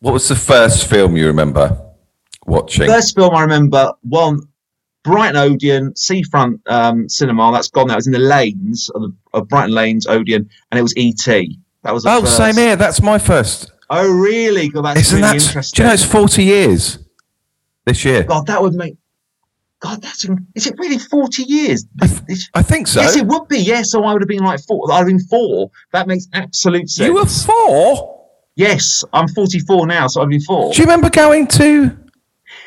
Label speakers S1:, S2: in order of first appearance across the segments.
S1: What was the first film you remember watching?
S2: First film I remember, one Brighton Odeon Seafront um, Cinema. That's gone now. It was in the lanes of, the, of Brighton Lanes Odeon, and it was E.T. That was the
S1: oh,
S2: first.
S1: same here. That's my first.
S2: Oh, really? God, that's
S1: Isn't
S2: really
S1: that?
S2: interesting.
S1: Do you know it's forty years this year?
S2: God, that would make. God, that's is it really forty years?
S1: I think so.
S2: Yes, it would be. Yes, so I would have been like four. I'd have been four. That makes absolute sense.
S1: you were four.
S2: Yes, I'm 44 now, so I'd be four.
S1: Do you remember going to?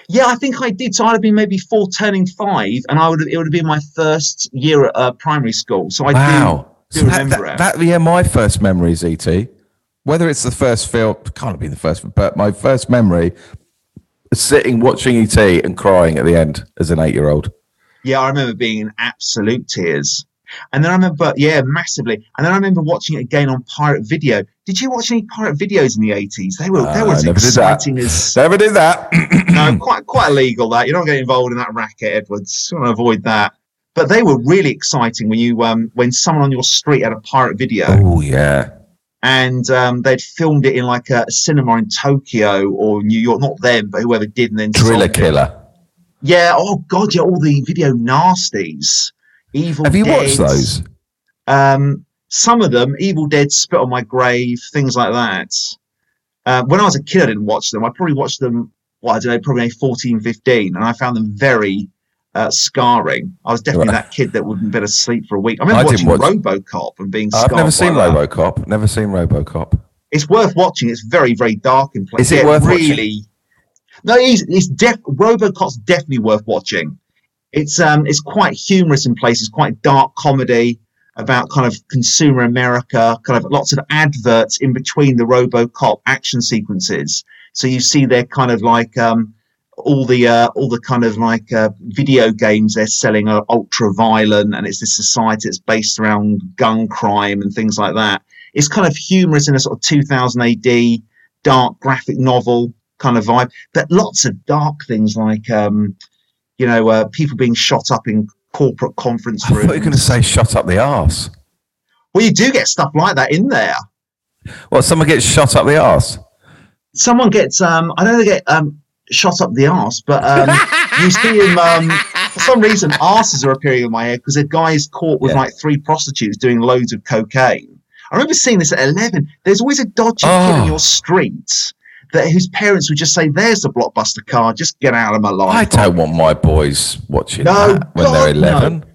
S2: Yeah, I think I did. So I'd have been maybe four, turning five, and I would have, it would have been my first year at uh, primary school. So I
S1: Wow.
S2: do,
S1: So
S2: do
S1: that,
S2: remember
S1: that,
S2: it.
S1: that, yeah, my first memory is ET. Whether it's the first film, can't have been the first, but my first memory sitting watching ET and crying at the end as an eight-year-old.
S2: Yeah, I remember being in absolute tears. And then I remember, yeah, massively. And then I remember watching it again on pirate video. Did you watch any pirate videos in the 80s? They were, they
S1: Uh,
S2: were as
S1: never did that.
S2: exciting as.
S1: Never did that.
S2: no, quite quite illegal that. You're not getting involved in that racket, Edwards. You want to avoid that. But they were really exciting when you um when someone on your street had a pirate video.
S1: oh yeah.
S2: and um, they'd filmed it in like a cinema in Tokyo or New York. Not them, but whoever did, and then
S1: Driller
S2: it.
S1: Killer.
S2: Yeah. Oh God. Yeah. All the video nasties. Evil.
S1: Have you watched those?
S2: Um, some of them. Evil Dead, Spit on My Grave, things like that. Uh, when I was a kid, I didn't watch them. I probably watched them. Well, I don't know, probably 14, 15, and I found them very uh, scarring. I was definitely that kid that wouldn't been asleep for a week. I remember
S1: I
S2: watching
S1: watch-
S2: RoboCop and being.
S1: I've never seen
S2: that.
S1: RoboCop. Never seen RoboCop.
S2: it's worth watching. It's very, very dark in places.
S1: Is it worth watching?
S2: really? No, it's, it's def- RoboCop's definitely worth watching. It's um, it's quite humorous in places, quite dark comedy about kind of consumer America, kind of lots of adverts in between the RoboCop action sequences. So you see they're kind of like um, all the uh, all the kind of like uh, video games they're selling are ultra violent, and it's this society that's based around gun crime and things like that. It's kind of humorous in a sort of 2000 AD dark graphic novel kind of vibe, but lots of dark things like um, you know uh, people being shot up in corporate conference
S1: I thought
S2: rooms.
S1: you were going to say shut up the arse.
S2: Well, you do get stuff like that in there.
S1: Well, someone gets shot up the arse.
S2: Someone gets um, I know they get um shot up the arse, but um, you see him um, for some reason arses are appearing in my head because a guy is caught with
S1: Yeah.
S2: like three prostitutes doing loads of cocaine. I remember seeing this at eleven. There's always a dodgy kid
S1: Oh.
S2: in your street that whose parents would just say, "There's the blockbuster car, just get out of my life."
S1: I don't want my boys watching
S2: No,
S1: that when they're
S2: God, no.
S1: 11.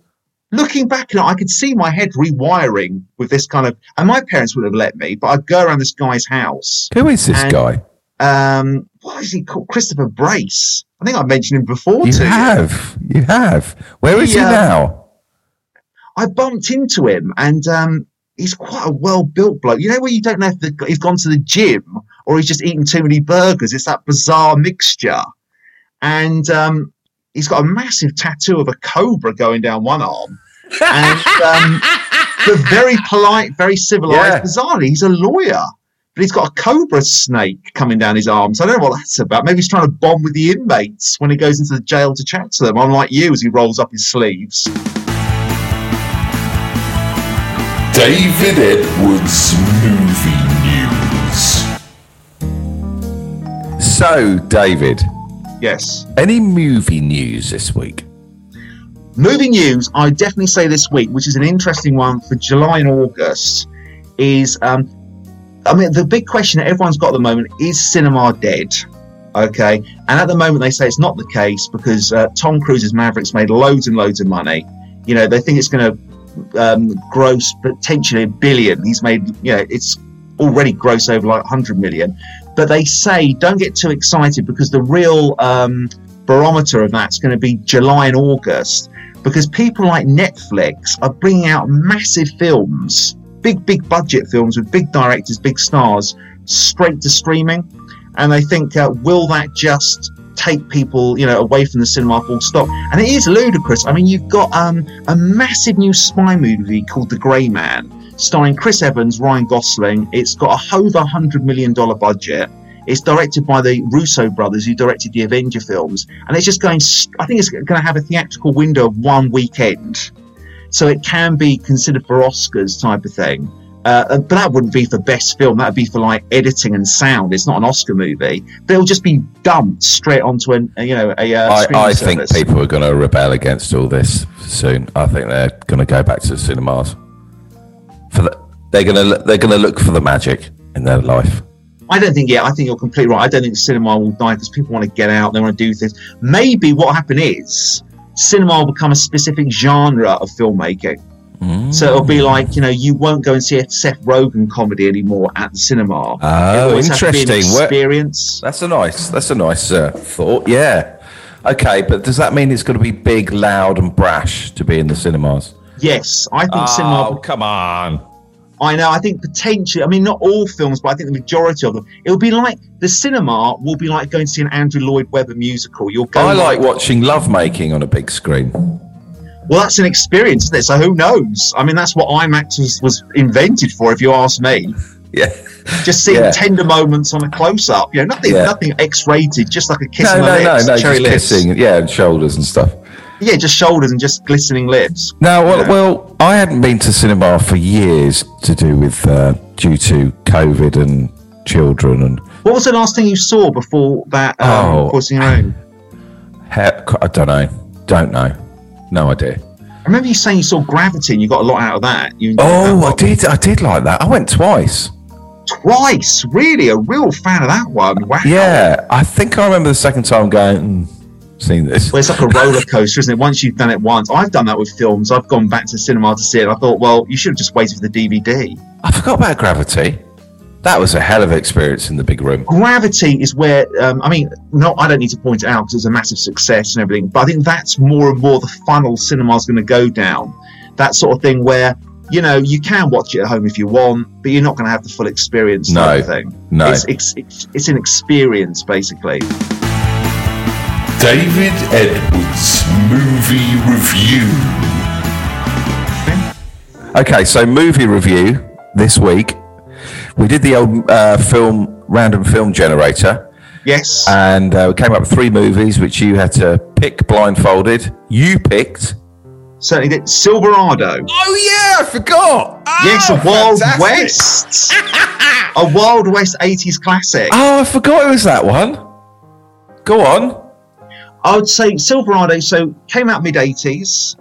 S2: looking back I could see my head rewiring with this kind of, and my parents would have let me, but I'd go around this guy's house.
S1: Who is this
S2: And-
S1: guy?
S2: Um, what is he called? Christopher Brace. I think I mentioned him before
S1: You
S2: to you.
S1: have. You have. Where is he
S2: Yeah.
S1: now?
S2: I bumped into him, and um, he's quite a well-built bloke. You know where you don't know if the, he's gone to the gym or he's just eaten too many burgers. It's that bizarre mixture, and um, he's got a massive tattoo of a cobra going down one arm, and um, but very polite, very civilized.
S1: Yeah.
S2: Bizarrely, he's a lawyer. But he's got a cobra snake coming down his arm. So I don't know what that's about. Maybe he's trying to bond with the inmates when he goes into the jail to chat to them, unlike you as he rolls up his sleeves.
S3: David Edwards Movie News.
S1: So, David,
S2: Yes.
S1: any movie news this week?
S2: Movie news, I definitely say this week, which is an interesting one for July and August, is um, I mean, the big question that everyone's got at the moment is cinema dead? Okay, and at the moment they say it's not the case because uh, Tom Cruise's Mavericks made loads and loads of money. You know, they think it's going to um, gross potentially a billion. He's made, you know, it's already gross over like 100 million. But they say don't get too excited because the real um, barometer of that's going to be July and August because people like Netflix are bringing out massive films, big, big budget films with big directors, big stars, straight to streaming. And they think, uh, will that just take people, you know, away from the cinema full stop? And it is ludicrous. I mean, you've got um, a massive new spy movie called The Grey Man, starring Chris Evans, Ryan Gosling. It's got a over $100 million budget. It's directed by the Russo brothers who directed the Avenger films, and it's just going. I think it's going to have a theatrical window of one weekend, so it can be considered for Oscars type of thing. Uh, but that wouldn't be for best film. That would be for like editing and sound. It's not an Oscar movie. They'll just be dumped straight onto an you know a. Uh,
S1: I, I think people are going to rebel against all this soon. I think they're going to go back to the cinemas. For the, they're going to they're going to look for the magic in their life.
S2: I don't think, yeah, I think you're completely right. I don't think cinema will die because people want to get out, they want to do things. Maybe what will happen is cinema will become a specific genre of filmmaking. Mm. So it'll be like, you know, you won't go and see a Seth Rogen comedy anymore at the cinema.
S1: Oh, interesting.
S2: experience.
S1: That's a nice, that's a nice uh, thought. Yeah. Okay, but does that mean it's going to be big, loud, and brash to be in the cinemas?
S2: Yes, I think
S1: oh,
S2: cinema.
S1: come on.
S2: I know. I think potentially. I mean, not all films, but I think the majority of them. It'll be like the cinema will be like going to see an Andrew Lloyd Webber musical. You'll go.
S1: I like, like watching lovemaking on a big screen.
S2: Well, that's an experience, isn't it? So who knows? I mean, that's what IMAX was, was invented for, if you ask me.
S1: Yeah.
S2: Just seeing yeah. tender moments on a close up. You know, nothing, yeah. nothing X rated. Just like a kiss
S1: no,
S2: on the
S1: no,
S2: lips,
S1: no, no,
S2: cherry
S1: just
S2: lips.
S1: kissing, yeah, and shoulders and stuff.
S2: Yeah, just shoulders and just glistening lips.
S1: No, well, well, I hadn't been to cinema for years to do with uh, due to COVID and children and.
S2: What was the last thing you saw before that? Um,
S1: Oh.
S2: Forcing Your Own.
S1: I don't know. Don't know. No idea.
S2: I remember you saying you saw Gravity and you got a lot out of that. You
S1: Oh,
S2: that
S1: I did. I did like that. I went twice.
S2: twice. Really, a real fan of that one. Wow.
S1: Yeah, I think I remember the second time going, mm, seeing this.
S2: Well, it's like a roller coaster, isn't it? Once you've done it once, I've done that with films. I've gone back to cinema to see it. I thought, well, you should have just waited for the DVD.
S1: I forgot about Gravity. That was a hell of an experience in the big room.
S2: Gravity is where, um, I mean, no, I don't need to point it out because it's a massive success and everything, but I think that's more and more the funnel cinema's going to go down. That sort of thing where, you know, you can watch it at home if you want, but you're not going to have the full experience.
S1: No,
S2: thing.
S1: no.
S2: It's, it's, it's, it's an experience, basically.
S3: David Edwards Movie Review.
S1: Okay, so movie review this week. We did the old uh, film random film generator,
S2: Yes.
S1: and uh, we came up with three movies which you had to pick blindfolded. You picked.
S2: Certainly did. Silverado.
S1: Oh yeah, I forgot.
S2: yes,
S1: Oh,
S2: a Wild
S1: fantastic.
S2: West. a Wild West 80s classic.
S1: Oh, I forgot it was that one. Go on.
S2: I would say Silverado. So came out mid 80s.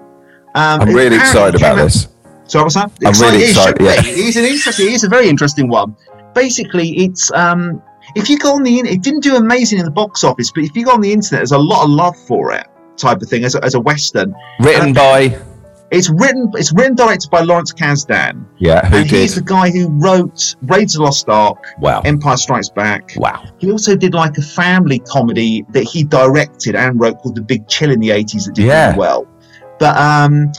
S2: Um,
S1: I'm really excited about
S2: out-
S1: this.
S2: So what's that?
S1: I'm really
S2: It
S1: excited, yeah.
S2: It's an interesting. It's a very interesting one. Basically, it's um, if you go on the it didn't do amazing in the box office, but if you go on the internet, there's a lot of love for it. Type of thing as a, as a western.
S1: Written by
S2: It's written. It's written directed by Lawrence Kasdan,
S1: yeah, who
S2: and he's the guy who wrote Raids of the Lost Ark,
S1: Wow,
S2: Empire Strikes Back.
S1: wow.
S2: He also did like a family comedy that he directed and wrote called The Big Chill in the 80s that did
S1: Yeah.
S2: really well. But um,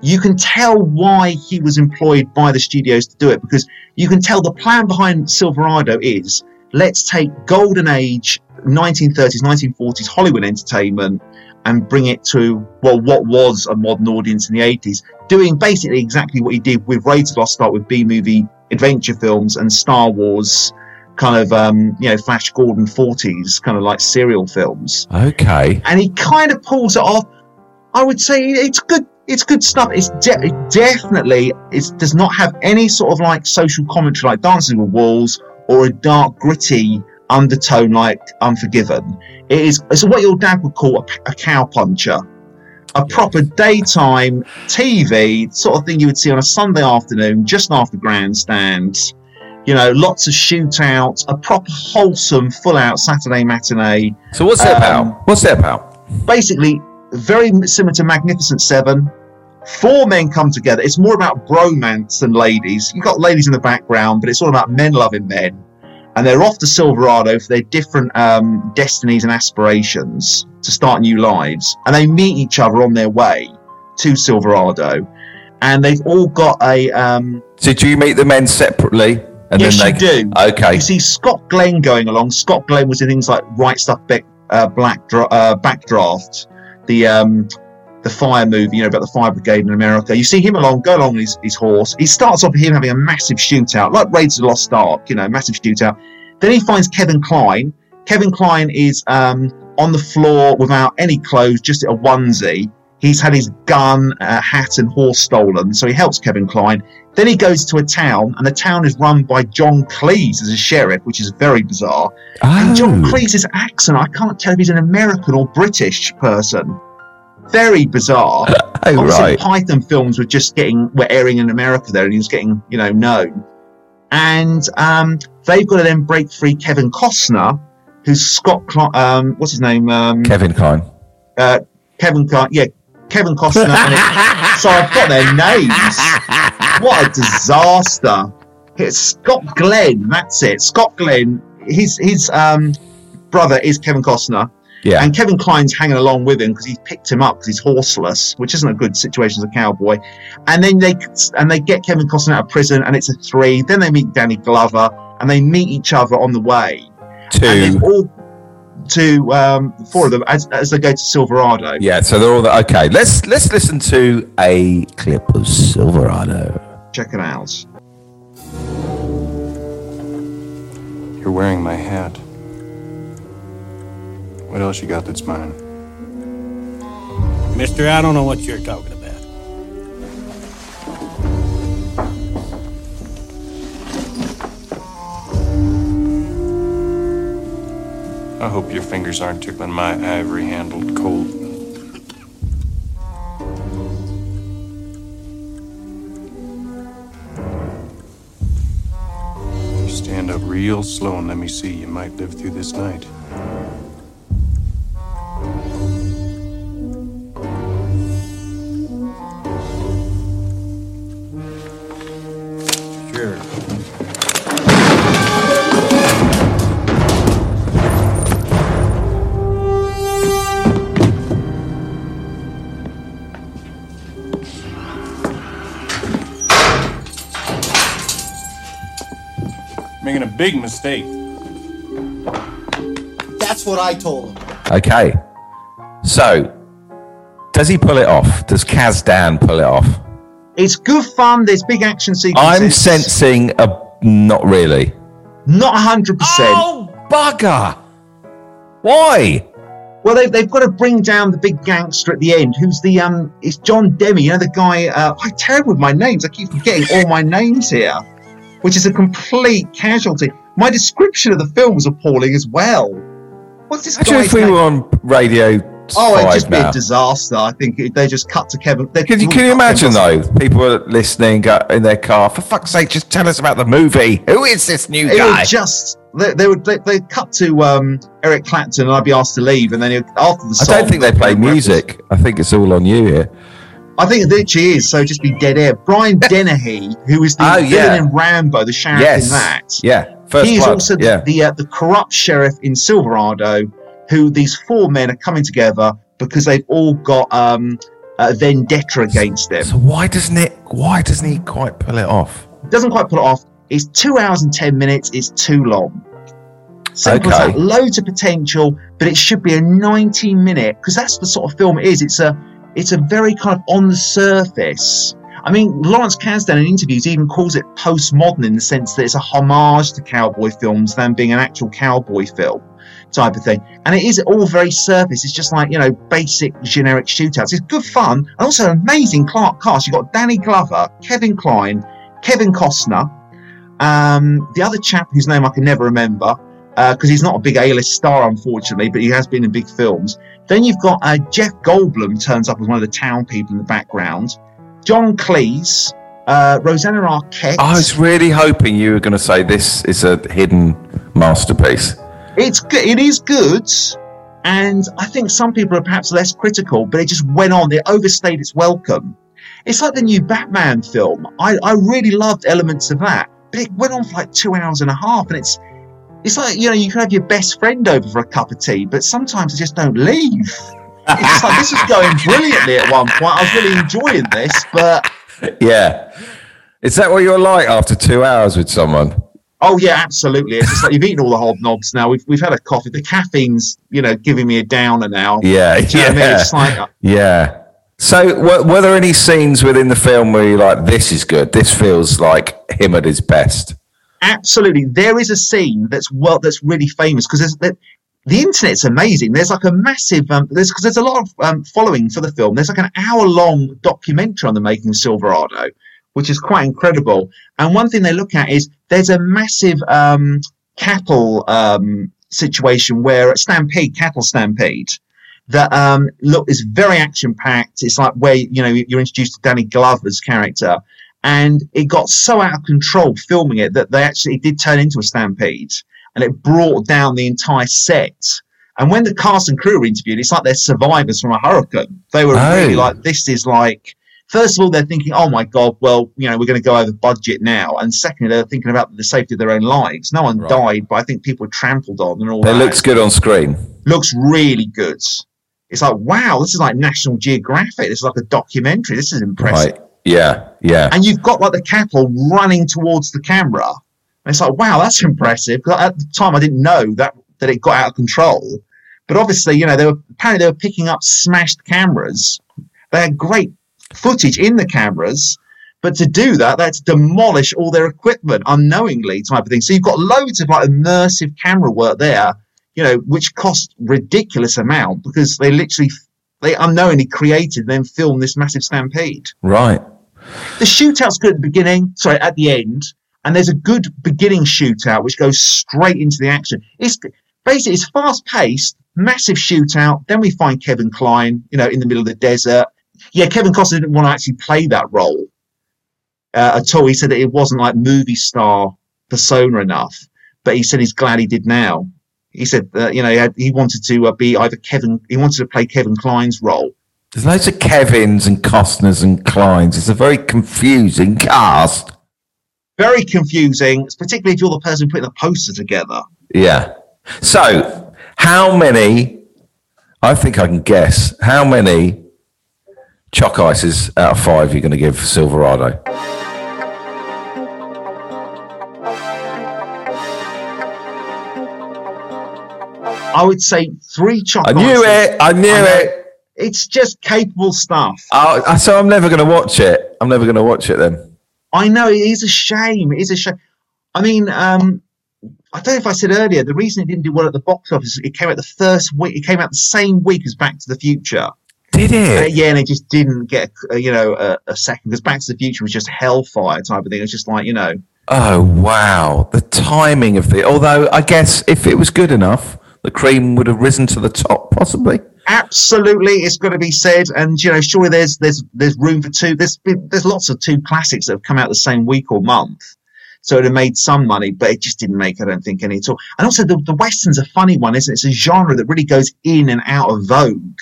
S2: you can tell why he was employed by the studios to do it because you can tell the plan behind Silverado is let's take golden age 1930s, 1940s Hollywood entertainment and bring it to well what was a modern audience in the 80s, doing basically exactly what he did with Raiders of the Lost Ark with B movie adventure films and Star Wars kind of um, you know Flash Gordon 40s kind of like serial films
S1: Okay.
S2: and he kind of pulls it off. I would say it's good. It's good stuff. It's de- it definitely it does not have any sort of like social commentary like Dancing with Wolves or a dark gritty undertone like Unforgiven. It is it's what your dad would call a, a cow puncher, a proper daytime TV sort of thing you would see on a Sunday afternoon just after grandstands. You know, lots of shootouts, a proper wholesome, full-out Saturday matinee.
S1: So what's it
S2: Um,
S1: about? What's it about?
S2: Basically, very similar to Magnificent Seven. Four men come together. It's more about bromance than ladies. You've got ladies in the background, but it's all about men loving men. And they're off to Silverado for their different um, destinies and aspirations to start new lives. And they meet each other on their way to Silverado. And they've all got a um,
S1: So do you meet the men separately? And
S2: yes,
S1: then
S2: you
S1: they
S2: do.
S1: Okay.
S2: You see Scott Glenn going along. Scott Glenn was in things like Right Stuff, Beck, uh, Black Dra- uh, Backdraft, the um, the fire movie, you know, about the fire brigade in America. You see him along, go along his, his horse. He starts off with him having a massive shootout, like Raiders of the Lost Ark, you know, massive shootout. Then he finds Kevin Kline. Kevin Kline is um, on the floor without any clothes, just a onesie. He's had his gun, uh, hat, and horse stolen, so he helps Kevin Kline. Then he goes to a town, and the town is run by John Cleese as a sheriff, which is very bizarre. And John
S1: Oh.
S2: Cleese's accent, I can't tell if he's an American or British person. Very bizarre.
S1: Oh,
S2: Obviously,
S1: right.
S2: Python films were just getting were airing in America there, and he was getting you know known. And um, they've got to then break free Kevin Costner, who's Scott. Cl- um, what's his name? Um,
S1: Kevin Kline.
S2: uh, Kevin. Car- yeah, Kevin Costner. it- so I've got their names. What a disaster! It's Scott Glenn. That's it. Scott Glenn. His his um, brother is Kevin Costner.
S1: Yeah.
S2: And Kevin Kline's hanging along with him because he's picked him up because he's horseless, which isn't a good situation as a cowboy. And then they and they get Kevin Costner out of prison, and it's a three. Then they meet Danny Glover, and they meet each other on the way. And
S1: Two.
S2: they've all to um, four of them as, as they go to Silverado.
S1: Yeah, so they're all the, okay. Let's let's listen to a clip of Silverado.
S2: Check it out.
S4: You're wearing my hat. What else you got that's mine?
S5: Mister, I don't know what you're talking about.
S4: I hope your fingers aren't tickling my ivory handled cold. Stand up real slow and let me see. You might live through this night. Making a big mistake.
S6: That's what I told him.
S1: Okay. So, does he pull it off? Does Kasdan pull it off?
S2: It's good fun. There's big action sequences.
S1: I'm sensing a not really.
S2: not hundred percent.
S1: Oh bugger! Why?
S2: Well, they've, they've got to bring down the big gangster at the end, who's the um, it's John Demi, you know, the guy. Uh, I'm terrible with my names. I keep forgetting all my names here, which is a complete casualty. My description of the film was appalling as well. What's this
S1: Actually, if we
S2: name?
S1: were on Radio
S2: Oh, it'd just be a disaster. I think they just cut to Kevin. they-
S1: Can you, can you imagine though? People are listening go in their car. For fuck's sake, just tell us about the movie. Who is this new
S2: It
S1: guy?
S2: would just they, they would they, they cut to um, Eric Clapton and I'd be asked to leave, and then after the song, I
S1: don't think they play music. I think it's all on you here.
S2: I think it literally is. So just be dead air. Brian Dennehy, who is the
S1: Oh,
S2: villain
S1: yeah.
S2: in Rambo, the sheriff
S1: yes.
S2: in that.
S1: Yeah. First
S2: he is also the
S1: yeah.
S2: the, uh, the corrupt sheriff in Silverado, who these four men are coming together because they've all got um, a vendetta against them.
S1: So why doesn't it? Why doesn't he quite pull it off?
S2: Doesn't quite pull it off. It's two hours and ten minutes. It's too long. Simple as
S1: Okay.
S2: Loads of potential, but it should be a ninety minute because that's the sort of film it is. It's a it's a very kind of on the surface. I mean, Lawrence Kasdan in interviews even calls it postmodern in the sense that it's a homage to cowboy films than being an actual cowboy film type of thing. And it is all very surface. It's just like, you know, basic generic shootouts. It's good fun and also an amazing Clark cast. You've got Danny Glover, Kevin Kline, Kevin Costner, um, the other chap whose name I can never remember because he's not a big A-list star, unfortunately, but he has been in big films. Then you've got uh, Jeff Goldblum turns up as one of the town people in the background. John Cleese, uh, Rosanna Arquette.
S1: I was really hoping you were going to say this is a hidden masterpiece.
S2: It's good. It is good, and I think some people are perhaps less critical, but it just went on. It overstayed its welcome. It's like the new Batman film. I, I really loved elements of that, but it went on for like two hours and a half, and it's it's like you know you can have your best friend over for a cup of tea, but sometimes they just don't leave. It's like this is going brilliantly at one point. I was really enjoying this, but
S1: Yeah. Is that what you're like after two hours with someone?
S2: Oh yeah, absolutely. It's just like you've eaten all the hobnobs now. We've we've had a coffee. The caffeine's you know giving me a downer now.
S1: Yeah,
S2: Do you know what I mean?
S1: yeah.
S2: It's like uh,
S1: Yeah. So, were, were there any scenes within the film where you're like, this is good? This feels like him at his best?
S2: Absolutely. There is a scene that's well that's really famous because the internet's amazing. There's like a massive um, there's because there's a lot of um, following for the film. There's like an hour long documentary on the making of Silverado, which is quite incredible. And one thing they look at is there's a massive um, cattle um, situation where a stampede cattle stampede that um look is very action packed it's like where you know you're introduced to danny glover's character and it got so out of control filming it that they actually it did turn into a stampede and it brought down the entire set and when the cast and crew were interviewed it's like they're survivors from a hurricane they were really
S1: Oh.
S2: like this is like first of all they're thinking oh my god well you know we're going to go over budget now and secondly they're thinking about the safety of their own lives no one
S1: Right.
S2: died but i think people were trampled on and all
S1: It
S2: that
S1: looks good on screen.
S2: looks really good. It's like, wow, this is like National Geographic. This is like a documentary. This is impressive.
S1: Right. Yeah. Yeah.
S2: And you've got like the cattle running towards the camera. And it's like, wow, that's impressive. at the time, I didn't know that, that it got out of control. But obviously, you know, they were apparently they were picking up smashed cameras. They had great footage in the cameras. But to do that, they had to demolish all their equipment unknowingly, type of thing. So you've got loads of like immersive camera work there, you know, which cost ridiculous amount because they literally they unknowingly created and then filmed this massive stampede.
S1: Right.
S2: The shootout's good at the beginning, sorry, at the end, and there's a good beginning shootout which goes straight into the action. It's basically it's fast paced, massive shootout. Then we find Kevin Kline, you know, in the middle of the desert. Yeah, Kevin Costner didn't want to actually play that role uh, at all. He said that it wasn't like movie star persona enough, but he said he's glad he did now. He said that you know he, had, he wanted to uh, be either Kevin, he wanted to play Kevin Kline's role.
S1: There's loads of Kevins and Costners and Klines. It's a very confusing cast.
S2: Very confusing, particularly if you're the person putting the poster together.
S1: Yeah. So, how many? I think I can guess how many chalk ices out of five you're going to give Silverado.
S2: I would say three
S1: I knew it. I knew
S2: I
S1: it.
S2: It's just capable stuff.
S1: Oh, so I'm never going to watch it. I'm never going to watch it then.
S2: I know it is a shame. It is a shame. I mean, um, I don't know if I said earlier the reason it didn't do well at the box office. It came out the first week. It came out the same week as Back to the Future.
S1: Did
S2: Uh,
S1: it?
S2: yeah, and it just didn't get uh, you know a, a second because Back to the Future was just hellfire type of thing. It was just like you know
S1: Oh wow, the timing of the. Although I guess if it was good enough, the cream would have risen to the top, possibly.
S2: absolutely it's got to be said and you know surely there's there's there's room for two there's there's lots of two classics that have come out the same week or month so it have made some money but it just didn't make i don't think any at all and also the, the western's a funny one isn't it it's a genre that really goes in and out of vogue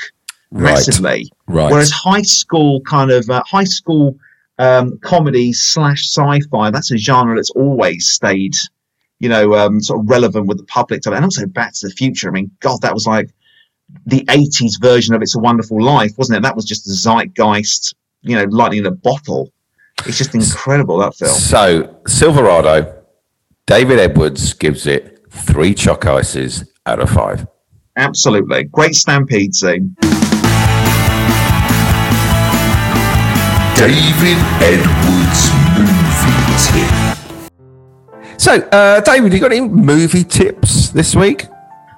S1: Right.
S2: massively
S1: Right.
S2: whereas high school kind of uh, high school um, comedy slash sci-fi that's a genre that's always stayed you know um, sort of relevant with the public and also back to the future i mean god that was like the 80s version of It's a Wonderful Life, wasn't it? That was just a zeitgeist, you know, lightning in a bottle. It's just incredible, that film.
S1: So Silverado, David Edwards gives it three chalk ices out of five.
S2: Absolutely. Great stampede scene.
S3: David Edwards movie tip.
S1: So, uh, David, you got any movie tips this week?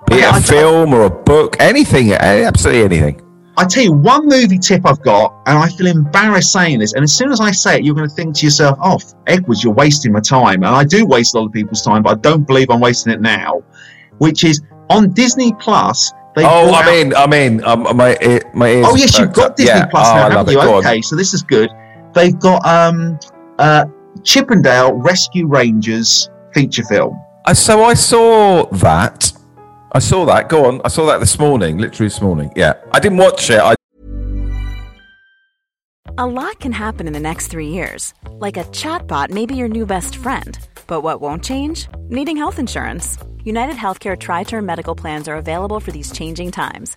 S1: Be it a film or a book, anything, eh, absolutely anything.
S2: I tell you, one movie tip I've got, and I feel embarrassed saying this, and as soon as I say it, you're going to think to yourself, oh, Edwards, you're wasting my time. And I do waste a lot of people's time, but I don't believe I'm wasting it now, which is on Disney Plus. They
S1: Oh, I'm
S2: out-
S1: in, I'm in. Um, my, ear- my ears
S2: Oh yes, you've got
S1: up.
S2: Disney
S1: Yeah.
S2: Plus
S1: Oh,
S2: now, haven't you? Okay, so this is good. They've got um, uh, Chip 'n Dale Rescue Rangers feature film.
S1: I, so I saw that. I saw that. Go on. I saw that this morning, literally this morning. Yeah. I didn't watch it. I
S7: A lot can happen in the next three years. Like a chatbot may be your new best friend. But what won't change? Needing health insurance. United Healthcare Tri Term Medical Plans are available for these changing times.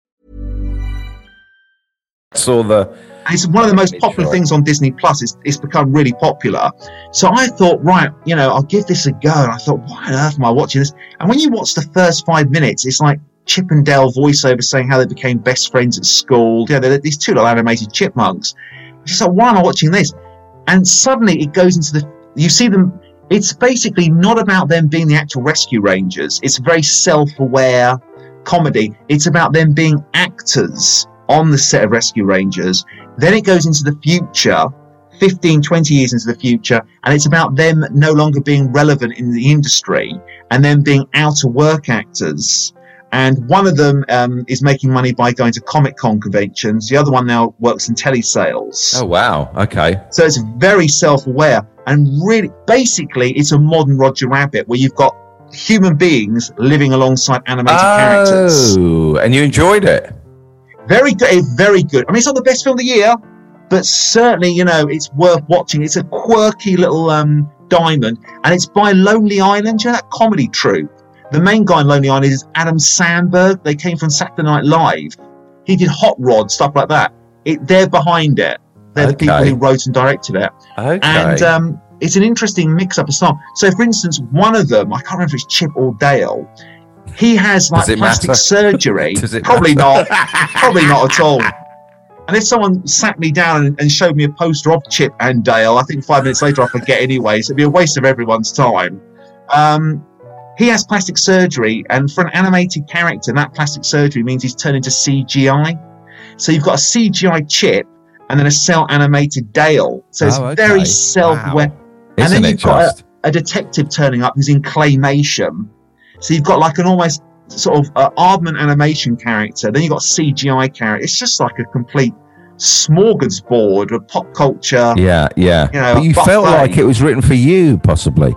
S1: Saw the.
S2: It's one of the most popular things on Disney Plus. It's, it's become really popular. So I thought, right, you know, I'll give this a go. And I thought, why on earth am I watching this? And when you watch the first five minutes, it's like Chip and Dale voiceover saying how they became best friends at school. You know, they're these two little animated chipmunks. Just like, why am I watching this? And suddenly it goes into the, you see them, it's basically not about them being the actual rescue rangers. It's a very self-aware comedy. It's about them being actors on the set of Rescue Rangers. Then it goes into the future, 15, 20 years into the future, and it's about them no longer being relevant in the industry and then being out of work actors. And one of them um, is making money by going to Comic Con conventions. The other one now works in telesales.
S1: Oh wow. Okay.
S2: So it's very self-aware and really, basically, it's a modern Roger Rabbit where you've got human beings living alongside animated characters.
S1: Oh, and you enjoyed it.
S2: Very good, very good. I mean, it's not the best film of the year, but certainly, you know, it's worth watching. It's a quirky little um, diamond, and it's by Lonely Island. You know that comedy troupe. The main guy in Lonely Island is Adam Samberg. They came from Saturday Night Live. He did Hot Rod stuff like that. It, they're behind it. They're the people who wrote and directed it.
S1: Okay.
S2: And um, it's an interesting mix-up of stuff. So, for instance, one of them, I can't remember if it's Chip or Dale. He has like plastic
S1: matter?
S2: surgery. Probably
S1: matter?
S2: not. Probably not at all. And if someone sat me down and, showed me a poster of Chip and Dale, I think five minutes later I forget anyway. So it'd be a waste of everyone's time. Um, he has plastic surgery, and for an animated character, that plastic surgery means he's turned into CGI. So you've got a CGI Chip and then a cell animated Dale. So it's
S1: Oh, okay.
S2: very self-aware.
S1: Wow.
S2: And then you've got a, a detective turning up who's in claymation. So you've got like an almost sort of uh, Aardman animation character. Then you've got CGI character. It's just like a complete smorgasbord of pop culture.
S1: Yeah, yeah.
S2: You know,
S1: but you felt like it was written for you, possibly.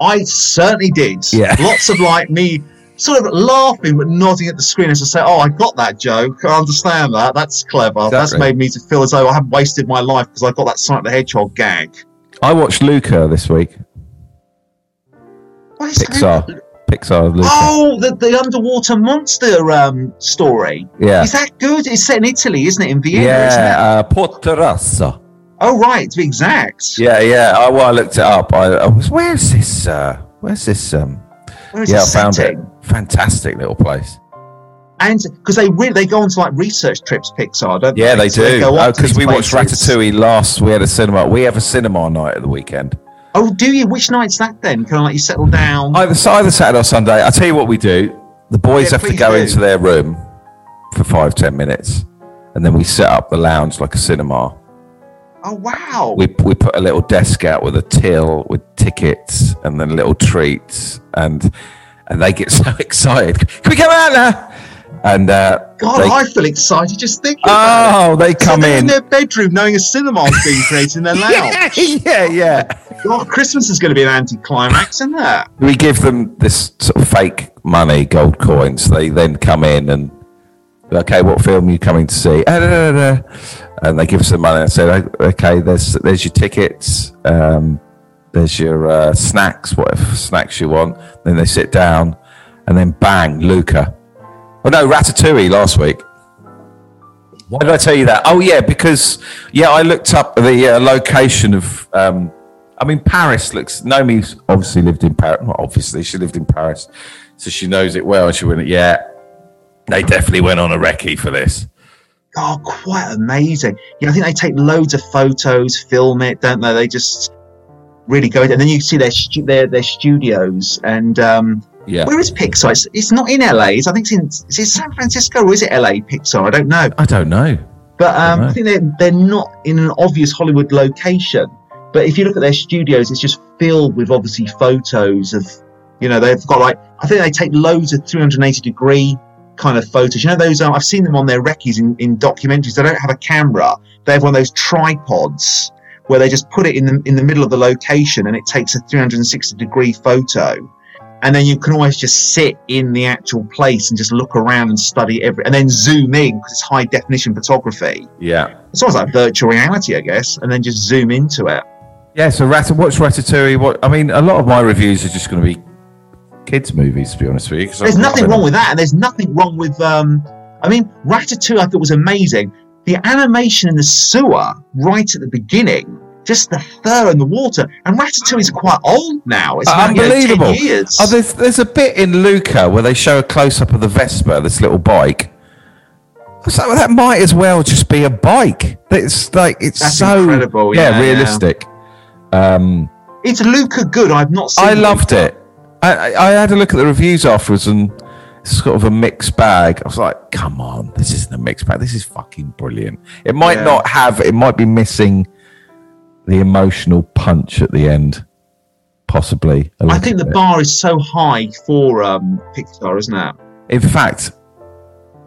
S2: I certainly did.
S1: Yeah.
S2: Lots of like me sort of laughing but nodding at the screen as I say, Oh, I got that joke. I understand that. That's clever. That's made me to feel as though I haven't wasted my life because I got that Sonic the Hedgehog gag.
S1: I watched Luca this week.
S2: What is
S1: Pixar. Luca.
S2: Oh, the, the underwater monster um, story.
S1: yeah.
S2: Is that good? It's set in Italy, isn't it? In Vienna, isn't it?
S1: Yeah, uh, Portorosso.
S2: Oh, right, to be exact.
S1: Yeah, yeah. I, well, I looked it up. I, I was, where's this? Uh, where's this? Um,
S2: Where
S1: yeah, I found
S2: setting?
S1: it. Fantastic little place.
S2: And because they really they go on to like research trips, Pixar, don't they?
S1: Yeah, they
S2: So
S1: do. Because
S2: these
S1: we watched. Ratatouille last. We had a cinema. We have a cinema night at the weekend.
S2: Oh, do you? Which night's that then? Can I let you settle down.
S1: Either, either Saturday or Sunday. I tell you what we do. The boys
S2: Yeah,
S1: have to go
S2: do.
S1: into their room for five ten minutes, and then we set up the lounge like a cinema.
S2: oh, wow.
S1: We we put a little desk out with a till with tickets and then little treats, and and they get so excited. Can we come out now? And uh,
S2: God,
S1: they-
S2: I feel excited just thinking
S1: oh, they.
S2: So
S1: come
S2: they're
S1: in.
S2: in their bedroom knowing a cinema's being created in their lounge.
S1: yeah, yeah. yeah.
S2: God, Christmas is going to be an anticlimax, isn't it?
S1: We give them this sort of fake money, gold coins. They then come in and okay, what film are you coming to see? Ah, da, da, da. And they give us the money and say, okay, there's there's your tickets, um, there's your uh, snacks, whatever snacks you want. Then they sit down, and then bang, Luca. Oh no, Ratatouille last week. Why did I tell you that? Oh yeah, because yeah, I looked up the uh, location of. Um, I mean, Paris looks. Naomi's obviously lived in Paris. Well, obviously, she lived in Paris, so she knows it well. And she went, yeah, they definitely went on a recce for this.
S2: Oh, quite amazing. Yeah, I think they take loads of photos, film it, don't they? They just really go and then you see their stu- their their studios. And um,
S1: Yeah,
S2: where is Pixar? It's, it's not in LA. It's, I think it's in is it San Francisco or is it LA? Pixar? I don't know.
S1: I don't know.
S2: But um,
S1: Right.
S2: I think they're they're not in an obvious Hollywood location. But if you look at their studios, it's just filled with obviously photos of, you know, they've got like I think they take loads of 380 degree kind of photos. You know, those are, I've seen them on their recce's in, in documentaries. They don't have a camera. They have one of those tripods where they just put it in the in the middle of the location and it takes a 360 degree photo. And then you can always just sit in the actual place and just look around and study every, and then zoom in because it's high definition photography.
S1: Yeah,
S2: It's almost like virtual reality, I guess, and then just zoom into it.
S1: yeah. So Rat, watch Ratatouille. What I mean, a lot of my reviews are just going to be kids' movies, to be honest with you.
S2: There's
S1: I'm-
S2: nothing wrong with that, and there's nothing wrong with. um I mean, Ratatouille, I thought was amazing. The animation in the sewer right at the beginning, just the fur and the water, and Ratatouille's quite old now. It's about, you know, 10
S1: Unbelievable.
S2: years.
S1: Oh, there's, there's a bit in Luca where they show a close up of the Vespa, this little bike. So like, well, that might as well just be a bike. It's like it's
S2: That's
S1: so
S2: incredible,
S1: yeah,
S2: yeah, yeah.
S1: realistic. Um,
S2: It's Luca good. I've not seen.
S1: I loved
S2: Luca.
S1: it. I, I, I had a look at the reviews afterwards, and it's sort of a mixed bag. I was like, come on, this isn't a mixed bag. This is fucking brilliant. It might
S2: Yeah.
S1: not have. It might be missing the emotional punch at the end, possibly.
S2: I think the
S1: bit.
S2: bar is so high for um, Pixar, isn't it?
S1: In fact,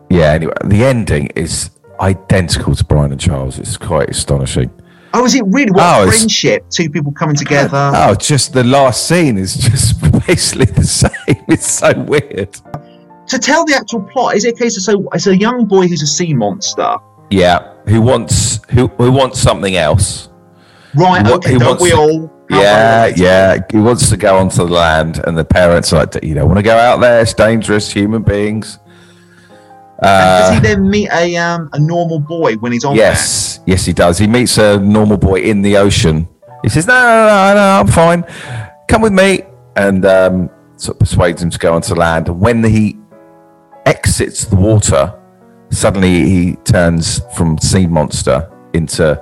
S1: yeah. Anyway, the ending is identical to Brian and Charles. It's quite astonishing.
S2: Oh, is it really? What
S1: Oh,
S2: friendship? Two people coming together.
S1: Oh, just the last scene is just basically the same. It's so weird.
S2: to tell the actual plot, is it a case of so it's a young boy who's a sea monster,
S1: Yeah, who wants who who wants something else?
S2: Right? Okay, don't we all?
S1: Yeah, yeah. He wants to go onto the land, and the parents are like, "You don't want to go out there. It's dangerous. Human beings."
S2: And does
S1: Uh,
S2: he then meet a um a normal boy when he's on
S1: yes, yes, he does. He meets a normal boy in the ocean. He says, "No, no, no, no, I'm fine. Come with me," and um, sort of persuades him to go onto land. And when he exits the water, suddenly he turns from sea monster into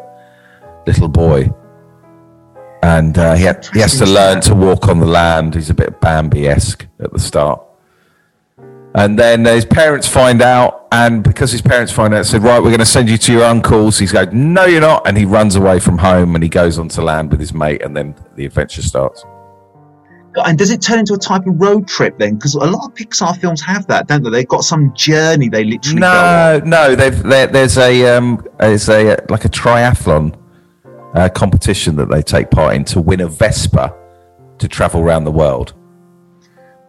S1: little boy. And uh, he, ha- he has to learn to walk on the land. He's a bit Bambi esque at the start. And then his parents find out, and because his parents find out, said, "Right, we're going to send you to your uncle's." He's going, "No, you're not," and he runs away from home and he goes onto land with his mate, and then the adventure starts.
S2: And does it turn into a type of road trip then? Because a lot of Pixar films have that, don't they? They've got some journey they literally go on.
S1: No, no, they've, there's a um, there's a like a triathlon uh, competition that they take part in to win a Vespa to travel around the world.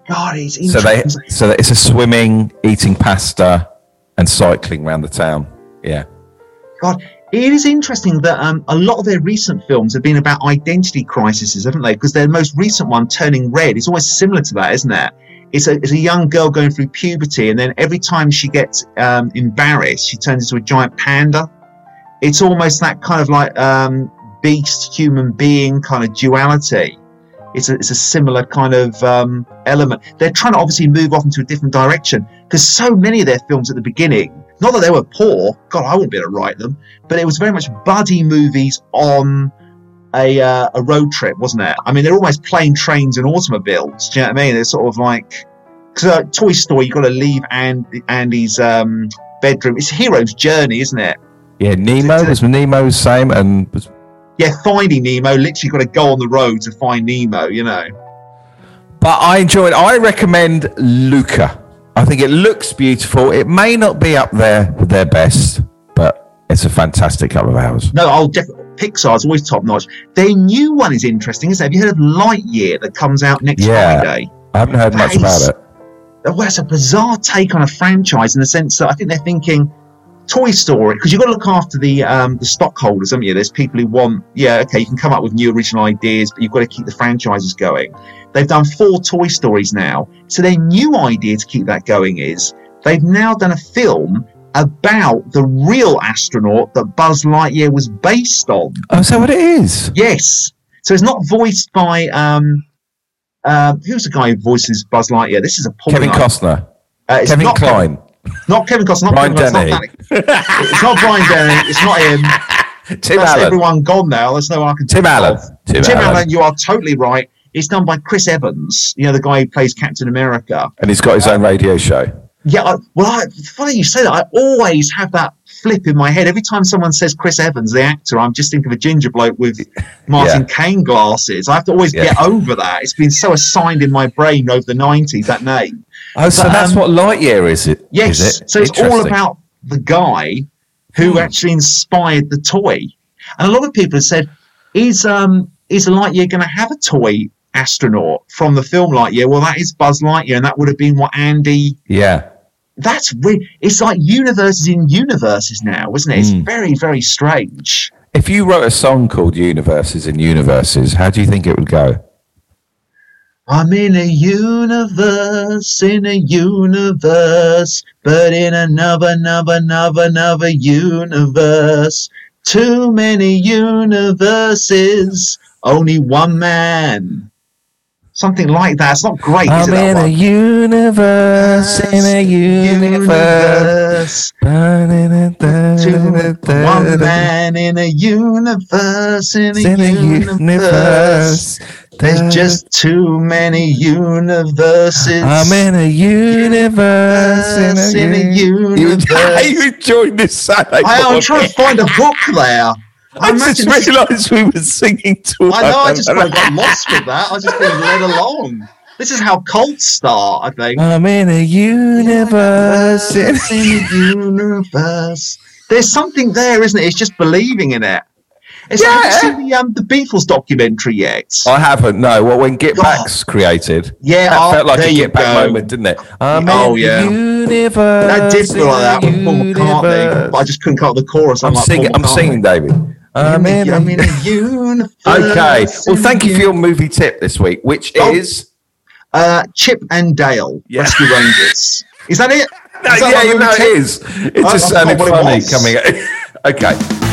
S2: God, it's
S1: So they so that it's a swimming, eating pasta, and cycling around the town. Yeah.
S2: God, it is interesting that um, a lot of their recent films have been about identity crises, haven't they? Because their most recent one, Turning Red, is always similar to that, isn't it? It's a, it's a young girl going through puberty, and then every time she gets um, embarrassed, she turns into a giant panda. It's almost that kind of like um, beast human being kind of duality. It's a, it's a similar kind of um, element. They're trying to obviously move off into a different direction because so many of their films at the beginning, not that they were poor, God, I wouldn't be able to write them, but it was very much buddy movies on a uh, a road trip, wasn't it? I mean, they're almost plane, trains, and automobiles. Do you know what I mean? They're sort of like because uh, Toy Story, you've got to leave Andy, Andy's um, bedroom. It's a hero's journey, isn't it?
S1: Yeah, Nemo was Nemo the same, and was
S2: Yeah, finding Nemo. Literally, got to go on the road to find Nemo. You know.
S1: But I enjoyed. I recommend Luca. I think it looks beautiful. It may not be up there with their best, but it's a fantastic couple of hours.
S2: No, I'll definitely. Pixar's always top notch. Their new one is interesting, isn't it? Have you heard of Lightyear that comes out next
S1: Yeah.
S2: Friday?
S1: I haven't heard much
S2: That
S1: about
S2: is-
S1: it.
S2: Oh, well, that's a bizarre take on a franchise in the sense that I think they're thinking Toy Story because you've got to look after the um, the stockholders, haven't you? There's people who want, yeah, okay, you can come up with new original ideas, but you've got to keep the franchises going. They've done four Toy Stories now, so their new idea to keep that going is they've now done a film about the real astronaut that Buzz Lightyear was based on.
S1: Oh, so what it is?
S2: Yes. So it's not voiced by um, uh, who's the guy who voices Buzz Lightyear? This is a
S1: Kevin Costner,
S2: Uh,
S1: Kevin
S2: not
S1: Kline,
S2: not Kevin Costner, not
S1: Brian
S2: Kevin
S1: Dennehy.
S2: it's not, it's not Brian Dennehy, it's not him.
S1: Tim
S2: That's
S1: Allen.
S2: everyone gone now. There's no one I can
S1: Tim Allen. Tim,
S2: Tim
S1: Allen.
S2: Allen, you are totally right. It's done by Chris Evans, you know, the guy who plays Captain America.
S1: and he's got his own uh, radio show.
S2: Yeah, I, well, I, funny you say that. I always have that flip in my head. Every time someone says Chris Evans, the actor, I'm just thinking of a ginger bloke with Martin Kane glasses. I have to always
S1: Yeah.
S2: get over that. It's been so assigned in my brain over the 90s, that name.
S1: Oh, so that's
S2: um,
S1: what Lightyear is? It
S2: Yes.
S1: Is it?
S2: So it's all
S1: Hmm.
S2: about the guy who actually inspired the toy. And a lot of people have said, is um is Lightyear going to have a toy astronaut from the film Lightyear? Well, that is Buzz Lightyear, and that would have been what Andy.
S1: Yeah.
S2: That's re- it's like universes in universes now, isn't it? It's
S1: Hmm.
S2: very very strange.
S1: If you wrote a song called Universes in Universes, how do you think it would go?
S2: I'm in a universe, in a universe, but in another, another, another, another universe. Too many universes, only one man. Something like that. It's not great,
S1: I'm
S2: it?
S1: in a universe, in a universe.
S2: Two- one man in a universe, in a,
S1: In a
S2: universe.
S1: Universe.
S2: There's uh, just too many universes.
S1: I'm in a universe, in a,
S2: in a
S1: uni-
S2: universe.
S1: You enjoyed this Saturday
S2: I, I'm trying to find a hook there.
S1: I just
S2: imagine
S1: realised we were singing to
S2: I know. I just kind of got lost with that. I was just being led along. This is how cults start, I think.
S1: I'm in a universe. in-
S2: in a universe. There's something there, isn't it? It's just believing in it. It's
S1: Yeah.
S2: Have you seen the, um, the Beatles documentary yet?
S1: I haven't. No. Well, when Get Back's created,
S2: Yeah,
S1: that
S2: oh,
S1: felt like a
S2: you
S1: Get Back
S2: go.
S1: moment, didn't it? I'm
S2: Oh, yeah.
S1: the universe.
S2: that did feel like that with
S1: in
S2: Paul
S1: a
S2: McCartney, but I just couldn't cut the chorus. I'm,
S1: I'm
S2: like
S1: singing. I'm singing, David. I'm in.
S2: I'm
S1: a-
S2: in a universe.
S1: Okay. Well, thank you for your movie tip this week, which
S2: Oh.
S1: is.
S2: Uh, Chip 'n Dale,
S1: Yeah.
S2: Rescue Rangers. Is that it?
S1: No,
S2: Is that
S1: yeah, you know
S2: movie
S1: it
S2: tip?
S1: is. It
S2: I-
S1: just
S2: I
S1: sounded
S2: thought what it
S1: funny coming. okay.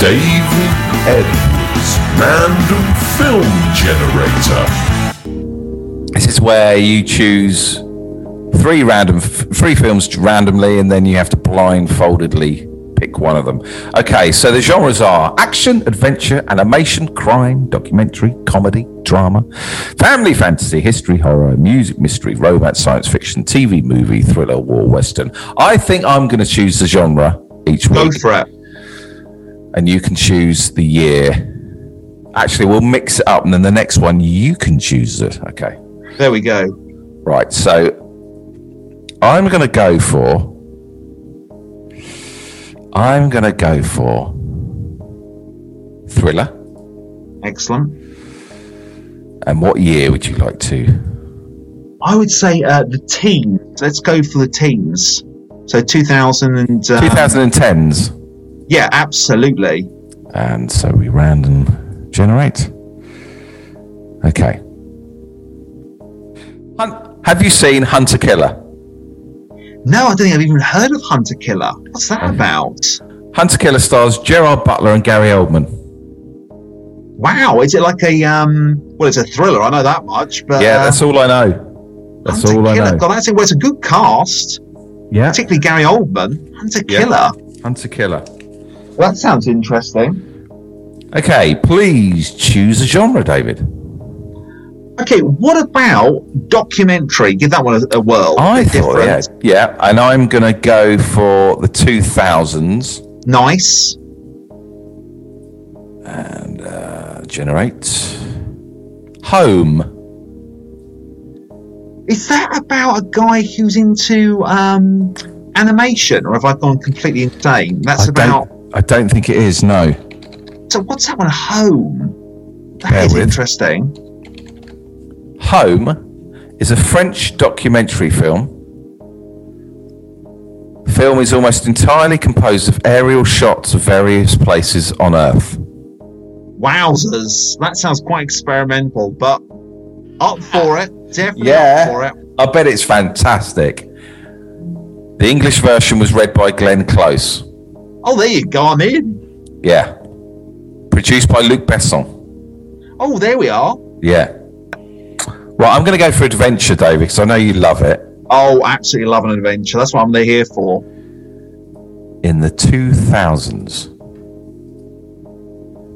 S3: David Edwards, Random Film Generator.
S1: This is where you choose three random, f- three films randomly, and then you have to blindfoldedly pick one of them. Okay, so the genres are action, adventure, animation, crime, documentary, comedy, drama, family, fantasy, history, horror, music, mystery, romance, science fiction, TV, movie, thriller, war, western. I think I'm going to choose the genre each week.
S2: Go for it.
S1: And you can choose the year. Actually, we'll mix it up, and then the next one you can choose it. Okay.
S2: There we go.
S1: Right, so I'm going to go for. I'm going to go for thriller.
S2: Excellent.
S1: And what year would you like to?
S2: I would say uh, the teens. Let's go for the teens. So 2000 and uh,
S1: 2010s.
S2: Yeah, absolutely.
S1: And so we random generate. Okay. Hun- Have you seen Hunter Killer?
S2: No, I don't think I've even heard of Hunter Killer. What's that about?
S1: Hunter Killer stars Gerard Butler and Gary Oldman.
S2: Wow, is it like a um? Well, it's a thriller. I know that much. But
S1: yeah, that's all I know. That's
S2: Hunter
S1: all I know.
S2: God, that's. Well, it's a good cast,
S1: Yeah,
S2: particularly Gary Oldman. Hunter
S1: Yeah.
S2: Killer.
S1: Hunter Killer.
S2: That sounds interesting.
S1: Okay, please choose a genre, David.
S2: Okay, what about documentary? Give that one a, a whirl.
S1: I thought, yeah, yeah, and I'm going to go for the 2000s
S2: Nice.
S1: and uh, generate home.
S2: Is that about a guy who's into um, animation, or have I gone completely insane? That's
S1: I
S2: about.
S1: I don't think it is. No.
S2: So what's that one? Home. That
S1: Bear
S2: is
S1: with.
S2: interesting.
S1: Home is a French documentary film. The film is almost entirely composed of aerial shots of various places on Earth.
S2: Wowzers! That sounds quite experimental, but up for it. Definitely
S1: Yeah.
S2: up for it.
S1: I bet it's fantastic. The English version was read by Glenn Close.
S2: Oh, there you go. I'm in.
S1: Yeah. Produced by Luc Besson.
S2: Oh, there we are.
S1: Yeah. Right, I'm going to go for adventure, David, because I know you love it.
S2: Oh, absolutely love an adventure. That's what I'm here for.
S1: In the 2000s.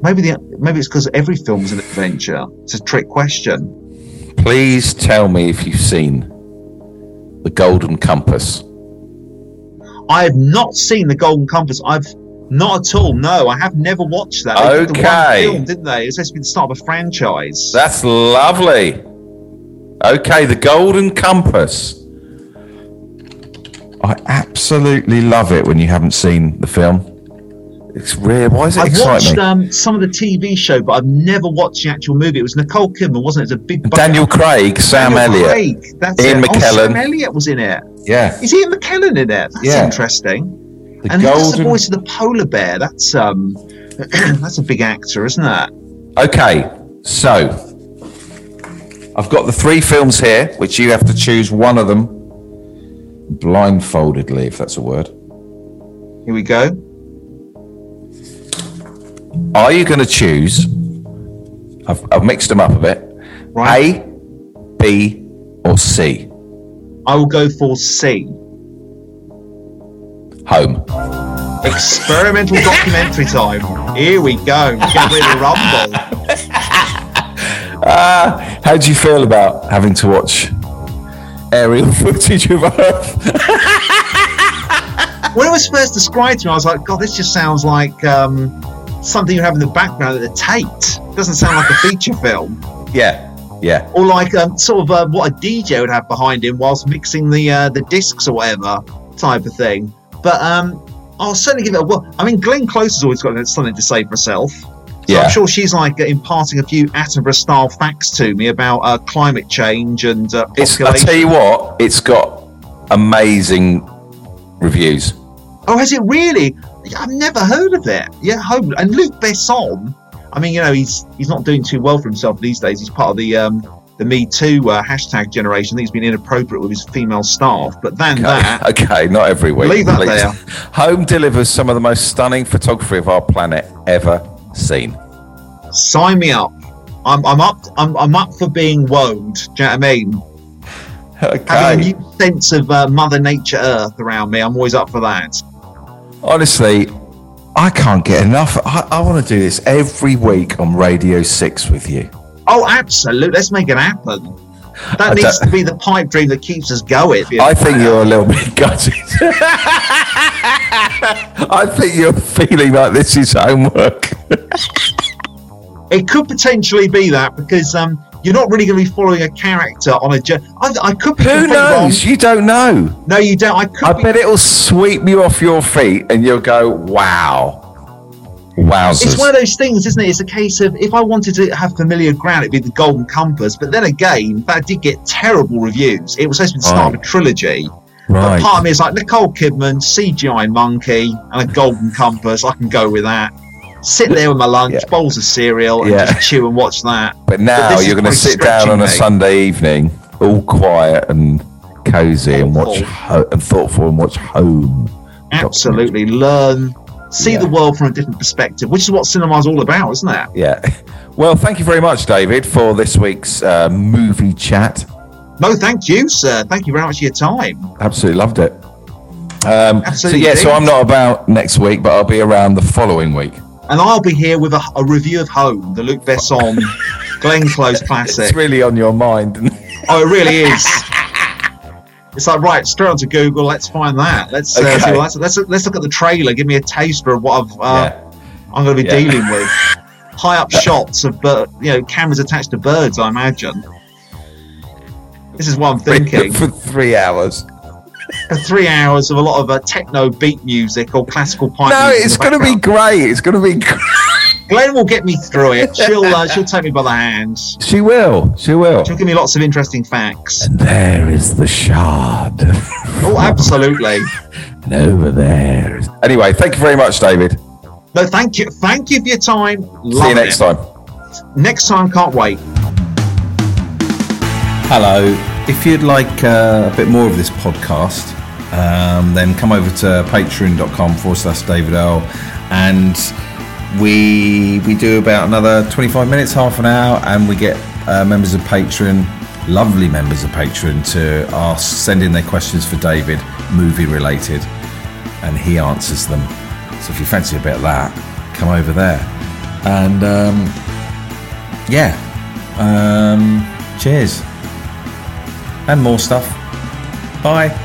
S2: Maybe the maybe it's because every film's an adventure. It's a trick question.
S1: Please tell me if you've seen The Golden Compass.
S2: I have not seen the Golden Compass. I've not at all. No, I have never watched that. They did the one
S1: Okay.
S2: film, didn't they? It's supposed to be the start of a franchise.
S1: That's lovely. Okay, The Golden Compass. I absolutely love it when you haven't seen the film. It's rare. Why is it
S2: I've watched um, some of the TV show, but I've never watched the actual movie. It was Nicole Kidman, wasn't it? It was a big.
S1: Daniel Craig, Sam
S2: Daniel
S1: Elliott.
S2: Craig, That's
S1: Ian
S2: it. Oh,
S1: McKellen.
S2: Sam Elliott was in it.
S1: Yeah.
S2: Is Ian McKellen in it? That's
S1: Yeah.
S2: interesting.
S1: The
S2: and who's the voice of the polar bear? That's um, that's a big actor, isn't it?
S1: Okay, so I've got the three films here, which you have to choose one of them blindfoldedly, if that's a word.
S2: Here we go.
S1: Are you going to choose? I've, I've mixed them up a bit.
S2: Right.
S1: A, B, or C?
S2: I will go for C.
S1: Home.
S2: Experimental documentary time. Here we go. Get ready to rumble.
S1: Ah, how do you feel about having to watch aerial footage of Earth?
S2: When it was first described to me, I was like, God, this just sounds like um, something you have in the background at the Tate. Doesn't sound like a feature film.
S1: yeah, yeah.
S2: Or like um, sort of uh, what a DJ would have behind him whilst mixing the uh, the discs or whatever type of thing. But um, I'll certainly give it a well. I mean, Glenn Close has always got something to say for herself. So
S1: Yeah.
S2: I'm sure she's like uh, imparting a few Attenborough style facts to me about uh, climate change and uh,
S1: It's, I
S2: population.
S1: tell you what, it's got amazing reviews.
S2: Oh, has it really? I've never heard of it. Yeah, home and Luc Besson. I mean, you know, he's he's not doing too well for himself these days. He's part of the um, the Me Too uh, hashtag generation. I think he's been inappropriate with his female staff. But then that,
S1: Okay, not every week.
S2: Leave that
S1: please.
S2: there.
S1: Home delivers some of the most stunning photography of our planet ever seen.
S2: sign me up. I'm I'm up. I'm I'm up for being woed. Do you know what I mean? Okay. Having a new sense of uh, Mother Nature Earth around me. I'm always up for that.
S1: Honestly, I can't get enough. I, I want to do this every week on Radio 6 with you.
S2: Oh, absolutely. Let's make it happen. That
S1: I
S2: needs to be the pipe dream that keeps us going.
S1: I think you're a little bit gutted. I think you're feeling like this is homework.
S2: It could potentially be that because um, you're not really going to be following a character on a journey. I, I could be
S1: Who
S2: completely wrong.
S1: knows? You don't know.
S2: No, you don't. I could
S1: I
S2: be.
S1: bet it'll sweep you off your feet and you'll go, wow. Wowzers.
S2: It's one of those things, isn't it? It's a case of if I wanted to have familiar ground, it'd be the Golden Compass. But then again, that did get terrible reviews. It was supposed to be the start of a trilogy. But part of me is like Nicole Kidman, CGI monkey, and a Golden Compass. I can go with that. Sit there with my lunch,
S1: Yeah.
S2: bowls of cereal, and
S1: Yeah.
S2: just chew and watch that.
S1: But now
S2: is
S1: you're going to sit down on a. Sunday evening, all quiet and cozy, and watch
S2: Thoughtful.
S1: ho- and thoughtful, and watch home.
S2: Absolutely learn, see
S1: Yeah.
S2: the world from a different perspective, which is what cinema's all about, isn't it?
S1: Yeah. Well, thank you very much, David, for this week's uh, movie chat.
S2: No, thank you, sir. Thank you very much for your time.
S1: Absolutely loved it. Um,
S2: Absolutely
S1: So yeah, so. I'm not about next week, but I'll be around the following week.
S2: And I'll be here with a, a review of Home, the Luc Besson Glenn Close classic.
S1: It's really on your mind.
S2: Oh, it really is. It's like right, straight onto Google. Let's find that. Let's uh,
S1: Okay.
S2: that's, let's let's look at the trailer. Give me a taster of what I've uh,
S1: Yeah.
S2: I'm going to be
S1: Yeah.
S2: dealing with. High up shots of bird, you know, cameras attached to birds. I imagine. This is what I'm thinking.
S8: for three hours.
S2: For three hours of a lot of uh, techno beat music or classical pipe.
S8: No,
S2: music
S8: it's going to be great. It's going to be. Great.
S2: Glenn will get me through it. She'll uh, she'll take me by the hand.
S8: She will. She will.
S2: She'll give me lots of interesting facts.
S8: And there is the shard.
S2: Oh, absolutely.
S8: and over there. is- Anyway, thank you very much, David.
S2: No, thank you, thank you for your time.
S8: See you next time.
S2: Next time, can't wait.
S1: Hello. If you'd like uh, a bit more of this podcast, um, then come over to patreon.com forward slash David Earl and we we do about another 25 minutes, half an hour, and we get uh, members of Patreon, lovely members of Patreon, to ask, send in their questions for David, movie related, and he answers them. So if you fancy a bit of that, come over there. And um, yeah, um, cheers and more stuff. Bye.